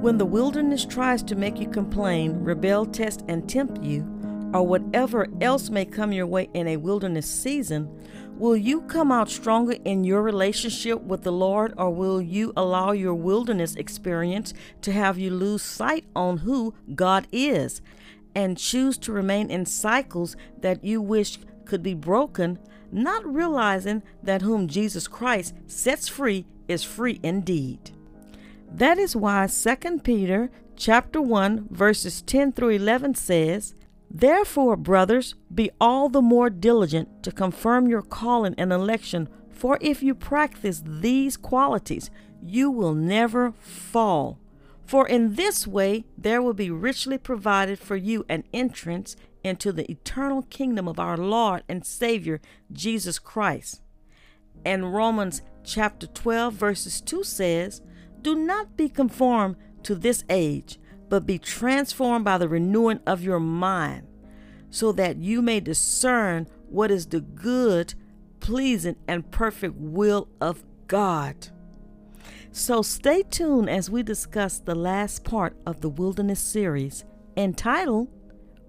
When the wilderness tries to make you complain, rebel, test, and tempt you, or whatever else may come your way in a wilderness season, will you come out stronger in your relationship with the Lord, or will you allow your wilderness experience to have you lose sight on who God is and choose to remain in cycles that you wish could be broken, not realizing that whom Jesus Christ sets free is free indeed? That is why 2 Peter chapter 1 verses 10 through 11 says, Therefore, brothers, be all the more diligent to confirm your calling and election, for if you practice these qualities, you will never fall. For in this way there will be richly provided for you an entrance into the eternal kingdom of our Lord and Savior Jesus Christ. And Romans chapter 12 verses 2 says, Do not be conformed to this age but be transformed by the renewing of your mind, so that you may discern what is the good, pleasing, and perfect will of God. So stay tuned as we discuss the last part of the Wilderness series entitled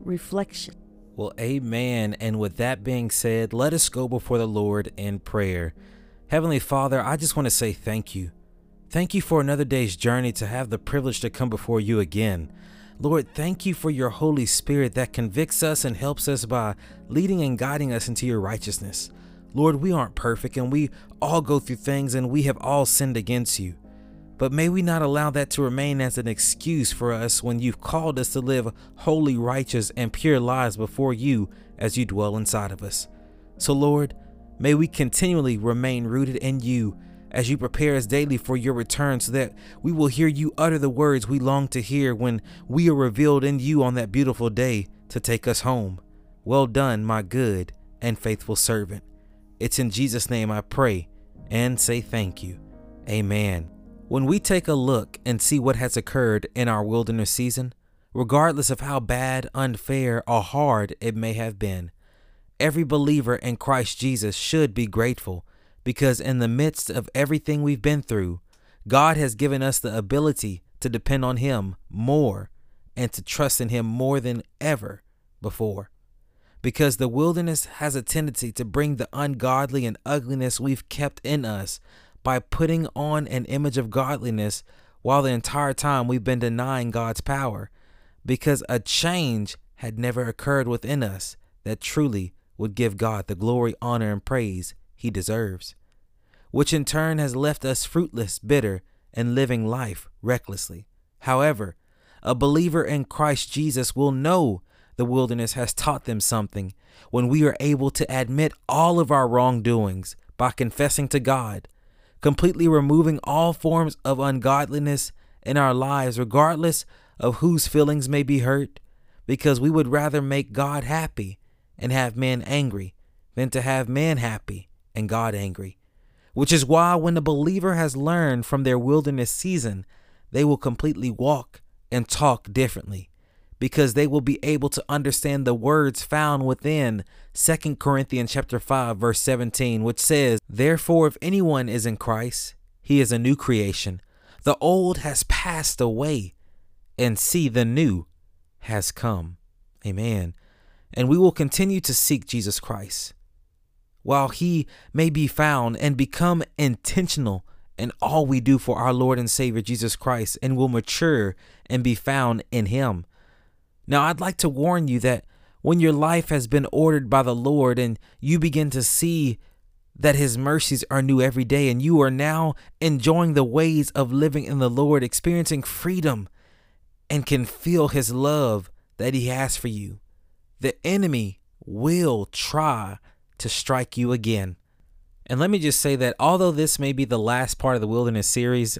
Reflection. Well, amen. And with that being said, let us go before the Lord in prayer. Heavenly Father, I just want to say thank you. Thank you for another day's journey to have the privilege to come before you again. Lord, thank you for your Holy Spirit that convicts us and helps us by leading and guiding us into your righteousness. Lord, we aren't perfect and we all go through things and we have all sinned against you. But may we not allow that to remain as an excuse for us when you've called us to live holy, righteous, and pure lives before you as you dwell inside of us. So, Lord, may we continually remain rooted in you as you prepare us daily for your return, so that we will hear you utter the words we long to hear when we are revealed in you on that beautiful day to take us home. Well done, my good and faithful servant. It's in Jesus' name I pray and say thank you. Amen. When we take a look and see what has occurred in our wilderness season, regardless of how bad, unfair, or hard it may have been, every believer in Christ Jesus should be grateful because in the midst of everything we've been through, God has given us the ability to depend on Him more and to trust in Him more than ever before. Because the wilderness has a tendency to bring the ungodly and ugliness we've kept in us by putting on an image of godliness while the entire time we've been denying God's power. Because a change had never occurred within us that truly would give God the glory, honor, and praise he deserves, which in turn has left us fruitless, bitter, and living life recklessly. However, a believer in Christ Jesus will know the wilderness has taught them something when we are able to admit all of our wrongdoings by confessing to God, completely removing all forms of ungodliness in our lives, regardless of whose feelings may be hurt, because we would rather make God happy and have men angry than to have man happy and God angry. Which is why, when the believer has learned from their wilderness season, they will completely walk and talk differently because they will be able to understand the words found within 2 Corinthians chapter 5 verse 17 which says therefore if anyone is in Christ he is a new creation. The old has passed away and see the new has come. Amen. And we will continue to seek Jesus Christ while he may be found and become intentional in all we do for our Lord and Savior Jesus Christ and will mature and be found in him. Now, I'd like to warn you that when your life has been ordered by the Lord and you begin to see that his mercies are new every day and you are now enjoying the ways of living in the Lord, experiencing freedom and can feel his love that he has for you, the enemy will try to strike you again. And let me just say that although this may be the last part of the wilderness series,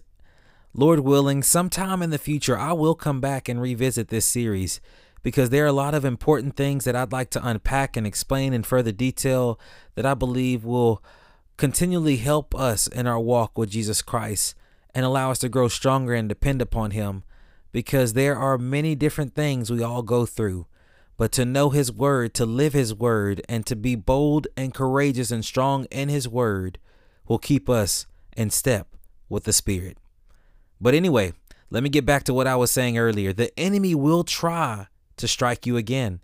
Lord willing, sometime in the future, I will come back and revisit this series because there are a lot of important things that I'd like to unpack and explain in further detail that I believe will continually help us in our walk with Jesus Christ and allow us to grow stronger and depend upon Him because there are many different things we all go through but to know his word, to live his word, and to be bold and courageous and strong in his word will keep us in step with the Spirit. But anyway, Let me get back to what I was saying earlier. The enemy will try to strike you again.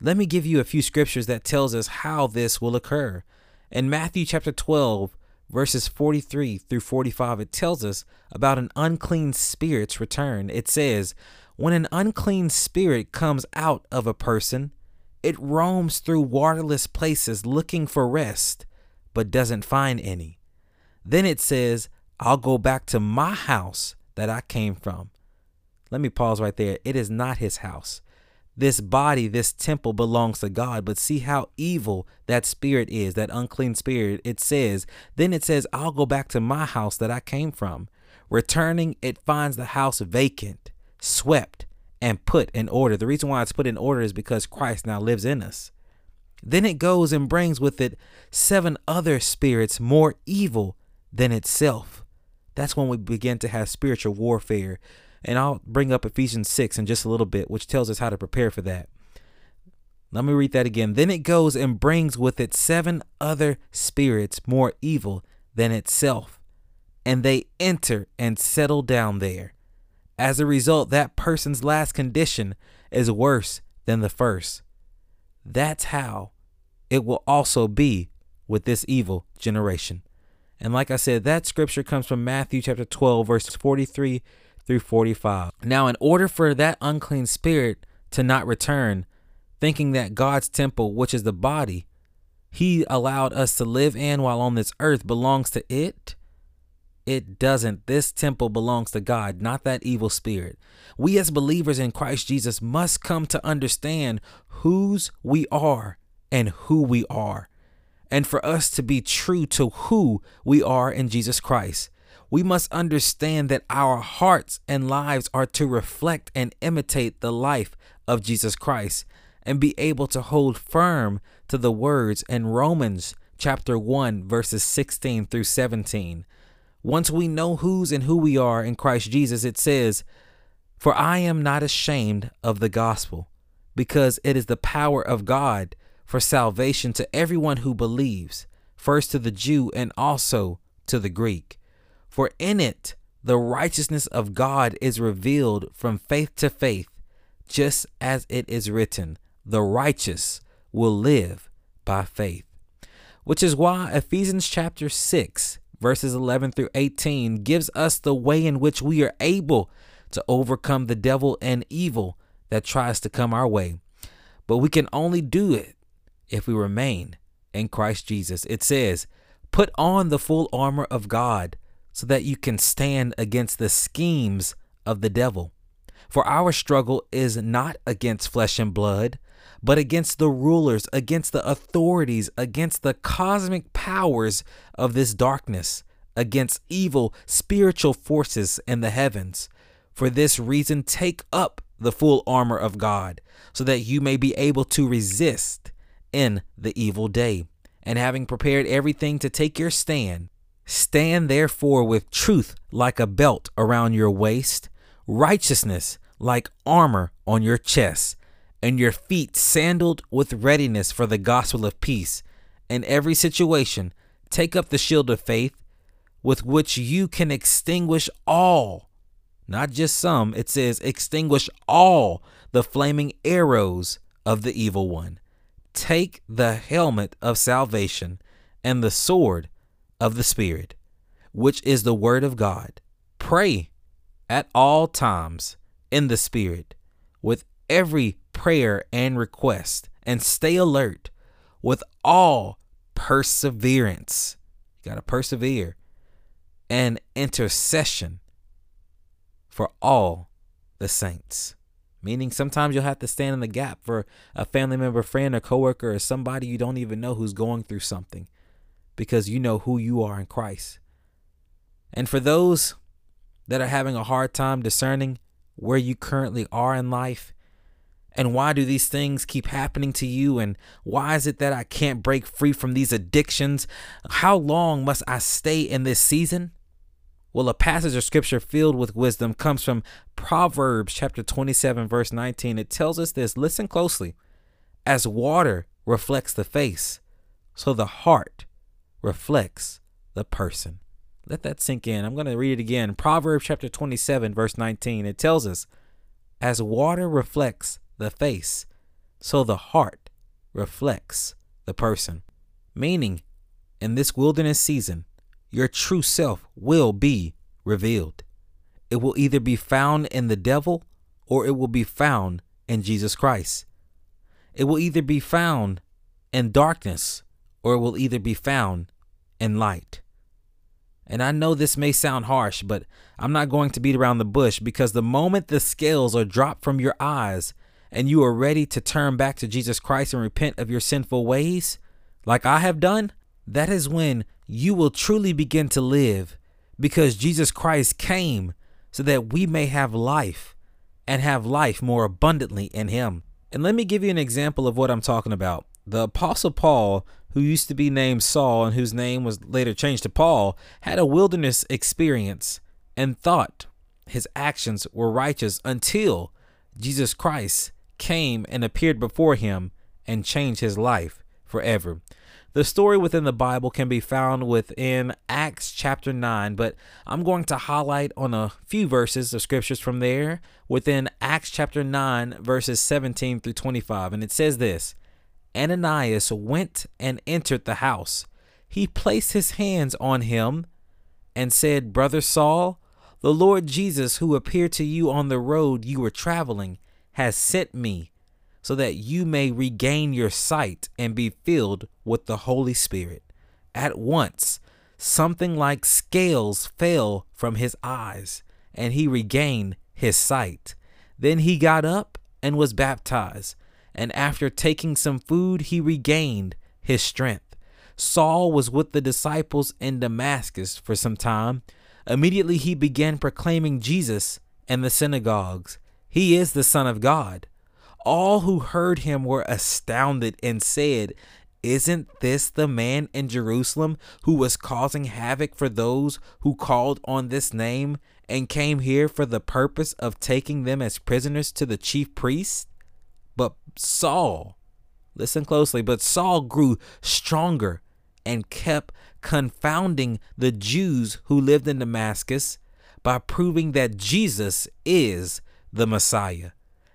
Let me give you a few scriptures that tells us how this will occur. In Matthew chapter 12, verses 43 through 45, it tells us about an unclean spirit's return. It says, When an unclean spirit comes out of a person, it roams through waterless places looking for rest, but doesn't find any. Then it says, I'll go back to my house that I came from. Let me pause right there. It is not his house. This body, this temple belongs to God, but see how evil that spirit is, that unclean spirit. It says, then it says, I'll go back to my house that I came from. Returning, it finds the house vacant, swept, and put in order. The reason why it's put in order is because Christ now lives in us. Then it goes and brings with it seven other spirits more evil than itself. That's when we begin to have spiritual warfare. And I'll bring up Ephesians 6 in just a little bit, which tells us how to prepare for that. Let me read that again. Then it goes and brings with it seven other spirits more evil than itself, and they enter and settle down there. As a result, that person's last condition is worse than the first. That's how it will also be with this evil generation. And like I said, that scripture comes from Matthew chapter 12, verses 43 through 45. Now, in order for that unclean spirit to not return, thinking that God's temple, which is the body, he allowed us to live in while on this earth belongs to it it doesn't. This temple belongs to God, not that evil spirit. We as believers in Christ Jesus must come to understand whose we are and who we are. And for us to be true to who we are in Jesus Christ, we must understand that our hearts and lives are to reflect and imitate the life of Jesus Christ and be able to hold firm to the words in Romans chapter 1 verses 16 through 17 once we know whose and who we are in Christ Jesus, it says, For I am not ashamed of the gospel, because it is the power of God for salvation to everyone who believes, first to the Jew and also to the Greek. For in it the righteousness of God is revealed from faith to faith, just as it is written, The righteous will live by faith. Which is why Ephesians chapter 6 verses 11 through 18 gives us the way in which we are able to overcome the devil and evil that tries to come our way. But we can only do it if we remain in Christ Jesus. It says, Put on the full armor of God so that you can stand against the schemes of the devil. For our struggle is not against flesh and blood, but against the rulers, against the authorities, against the cosmic powers of this darkness, against evil spiritual forces in the heavens. For this reason, take up the full armor of God, so that you may be able to resist in the evil day. And having prepared everything to take your stand, stand therefore with truth like a belt around your waist, righteousness like armor on your chest and your feet sandaled with readiness for the gospel of peace. In every situation, take up the shield of faith with which you can extinguish all, not just some, it says extinguish all the flaming arrows of the evil one. Take the helmet of salvation and the sword of the Spirit, which is the word of God. Pray at all times in the Spirit with every prayer and request and stay alert with all perseverance. You got to persevere and intercession for all the saints. Meaning sometimes you'll have to stand in the gap for a family member, friend, or coworker, or somebody you don't even know who's going through something because you know who you are in Christ. And for those that are having a hard time discerning where you currently are in life, and why do these things keep happening to you? And why is it that I can't break free from these addictions? How long must I stay in this season? Well, a passage of scripture filled with wisdom comes from Proverbs chapter 27, verse 19. It tells us this listen closely. As water reflects the face, so the heart reflects the person. Let that sink in. I'm going to read it again. Proverbs chapter 27, verse 19. It tells us, As water reflects the face, so the heart reflects the person. Meaning, in this wilderness season, your true self will be revealed. It will either be found in the devil or it will be found in Jesus Christ. It will either be found in darkness or it will either be found in light. And I know this may sound harsh, but I'm not going to beat around the bush because the moment the scales are dropped from your eyes and you are ready to turn back to Jesus Christ and repent of your sinful ways, like I have done, that is when you will truly begin to live because Jesus Christ came so that we may have life and have life more abundantly in Him. And let me give you an example of what I'm talking about. The Apostle Paul, who used to be named Saul and whose name was later changed to Paul, had a wilderness experience and thought his actions were righteous until Jesus Christ came and appeared before him and changed his life forever. The story within the Bible can be found within Acts chapter 9, but I'm going to highlight on a few verses of scriptures from there within Acts chapter 9, verses 17 through 25. And it says this Ananias went and entered the house. He placed his hands on him and said, Brother Saul, the Lord Jesus, who appeared to you on the road you were traveling, has sent me so that you may regain your sight and be filled with the Holy Spirit. At once, something like scales fell from his eyes, and he regained his sight. Then he got up and was baptized, and after taking some food, he regained his strength. Saul was with the disciples in Damascus for some time. Immediately he began proclaiming Jesus in the synagogues. He is the Son of God. All who heard him were astounded and said, Isn't this the man in Jerusalem who was causing havoc for those who called on this name and came here for the purpose of taking them as prisoners to the chief priests? But Saul, listen closely, but Saul grew stronger and kept confounding the Jews who lived in Damascus by proving that Jesus is the Messiah.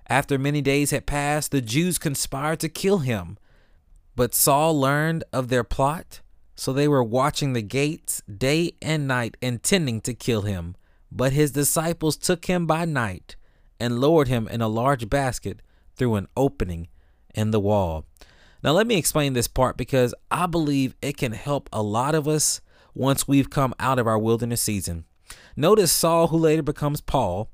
After many days had passed, the Jews conspired to kill him. But Saul learned of their plot, so they were watching the gates day and night, intending to kill him. But his disciples took him by night and lowered him in a large basket through an opening in the wall. Now, let me explain this part because I believe it can help a lot of us once we've come out of our wilderness season. Notice Saul, who later becomes Paul,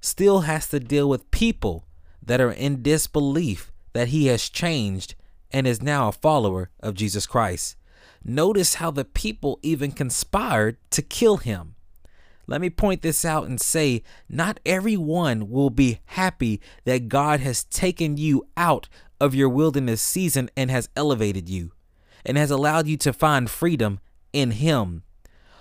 still has to deal with people that are in disbelief that he has changed and is now a follower of Jesus Christ. Notice how the people even conspired to kill him. Let me point this out and say not everyone will be happy that God has taken you out of your wilderness season and has elevated you and has allowed you to find freedom in Him.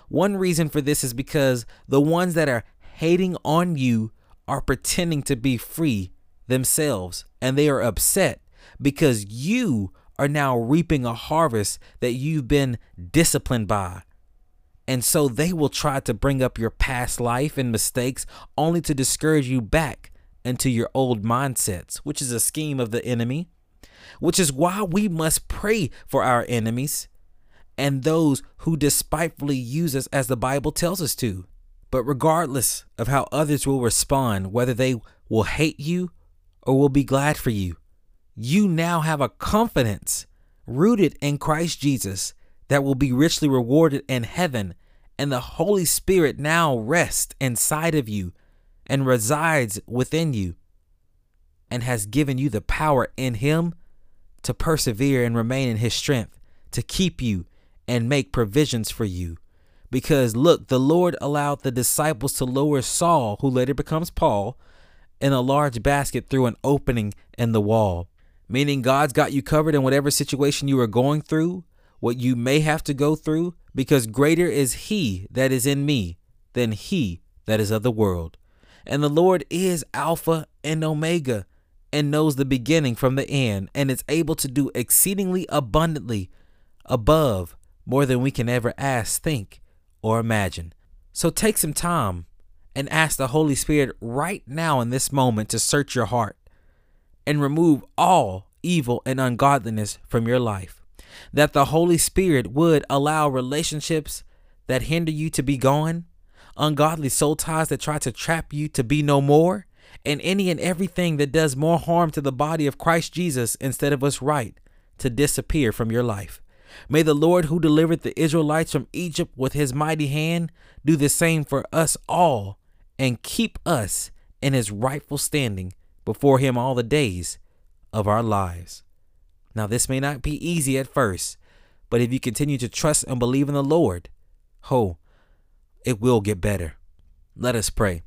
One reason for this is because the ones that are hating on you are pretending to be free themselves and they are upset because you are now reaping a harvest that you've been disciplined by. And so they will try to bring up your past life and mistakes only to discourage you back into your old mindsets, which is a scheme of the enemy, which is why we must pray for our enemies and those who despitefully use us as the Bible tells us to. But regardless of how others will respond, whether they will hate you or will be glad for you. You now have a confidence rooted in Christ Jesus that will be richly rewarded in heaven, and the Holy Spirit now rests inside of you and resides within you and has given you the power in Him to persevere and remain in His strength, to keep you and make provisions for you. Because look, the Lord allowed the disciples to lower Saul, who later becomes Paul, in a large basket through an opening in the wall, meaning God's got you covered in whatever situation you are going through, what you may have to go through, because greater is He that is in me than He that is of the world. And the Lord is Alpha and Omega and knows the beginning from the end and is able to do exceedingly abundantly above more than we can ever ask, think, or imagine. So take some time and ask the Holy Spirit right now in this moment to search your heart and remove all evil and ungodliness from your life. That the Holy Spirit would allow relationships that hinder you to be gone, ungodly soul ties that try to trap you to be no more, and any and everything that does more harm to the body of Christ Jesus instead of us right to disappear from your life. May the Lord who delivered the Israelites from Egypt with his mighty hand do the same for us all and keep us in his rightful standing before him all the days of our lives. Now, this may not be easy at first, but if you continue to trust and believe in the Lord, ho, it will get better. Let us pray.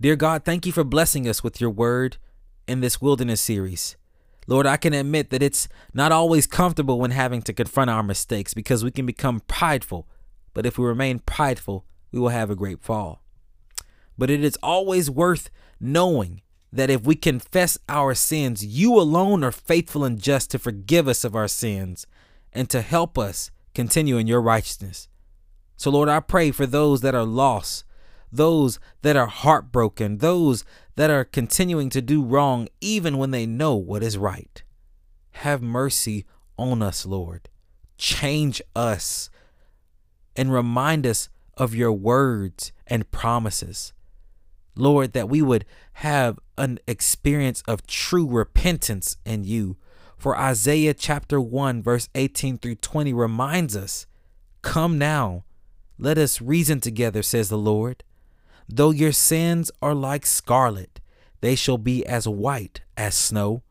Dear God, thank you for blessing us with your word in this wilderness series. Lord, I can admit that it's not always comfortable when having to confront our mistakes because we can become prideful. But if we remain prideful, we will have a great fall. But it is always worth knowing that if we confess our sins, you alone are faithful and just to forgive us of our sins and to help us continue in your righteousness. So, Lord, I pray for those that are lost, those that are heartbroken, those that are continuing to do wrong even when they know what is right. Have mercy on us, Lord. Change us and remind us of your words and promises. Lord, that we would have an experience of true repentance in you. For Isaiah chapter 1, verse 18 through 20 reminds us Come now, let us reason together, says the Lord. Though your sins are like scarlet, they shall be as white as snow.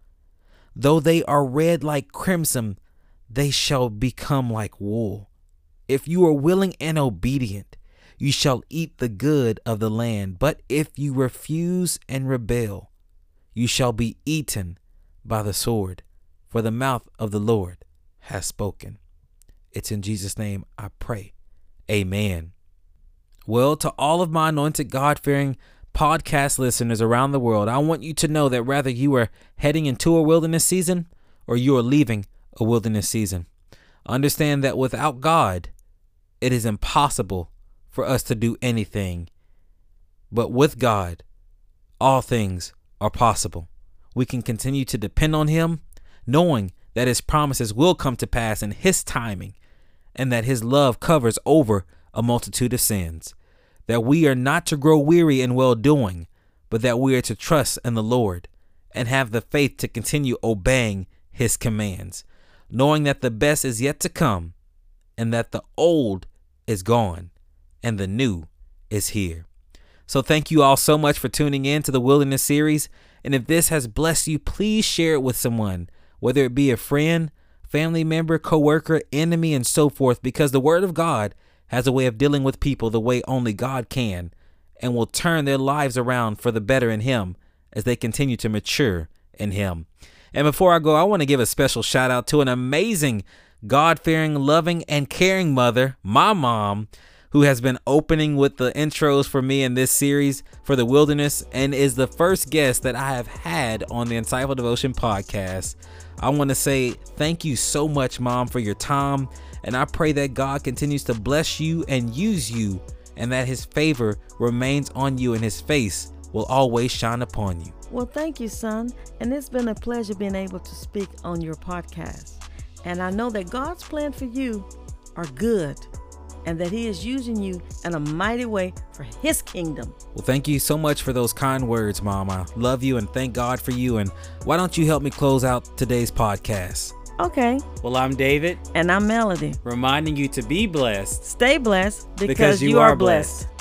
Though they are red like crimson, they shall become like wool. If you are willing and obedient, you shall eat the good of the land. But if you refuse and rebel, you shall be eaten by the sword, for the mouth of the Lord has spoken. It's in Jesus' name I pray. Amen. Well, to all of my anointed God fearing podcast listeners around the world, I want you to know that whether you are heading into a wilderness season or you are leaving a wilderness season, understand that without God, it is impossible for us to do anything. But with God, all things are possible. We can continue to depend on Him, knowing that His promises will come to pass in His timing, and that His love covers over a multitude of sins, that we are not to grow weary in well doing, but that we are to trust in the Lord and have the faith to continue obeying his commands, knowing that the best is yet to come and that the old is gone and the new is here. So, thank you all so much for tuning in to the Wilderness series. And if this has blessed you, please share it with someone, whether it be a friend, family member, coworker, enemy, and so forth, because the Word of God has a way of dealing with people the way only God can and will turn their lives around for the better in Him as they continue to mature in Him. And before I go, I want to give a special shout out to an amazing, God fearing, loving, and caring mother, my mom, who has been opening with the intros for me in this series for the wilderness and is the first guest that I have had on the Insightful Devotion podcast. I want to say thank you so much, Mom, for your time and I pray that God continues to bless you and use you, and that His favor remains on you and His face will always shine upon you. Well, thank you, son. And it's been a pleasure being able to speak on your podcast. And I know that God's plan for you are good and that He is using you in a mighty way for His kingdom. Well, thank you so much for those kind words, Mom. I love you and thank God for you. And why don't you help me close out today's podcast? Okay. Well, I'm David. And I'm Melody. Reminding you to be blessed. Stay blessed because, because you, you, are, blessed. blessed.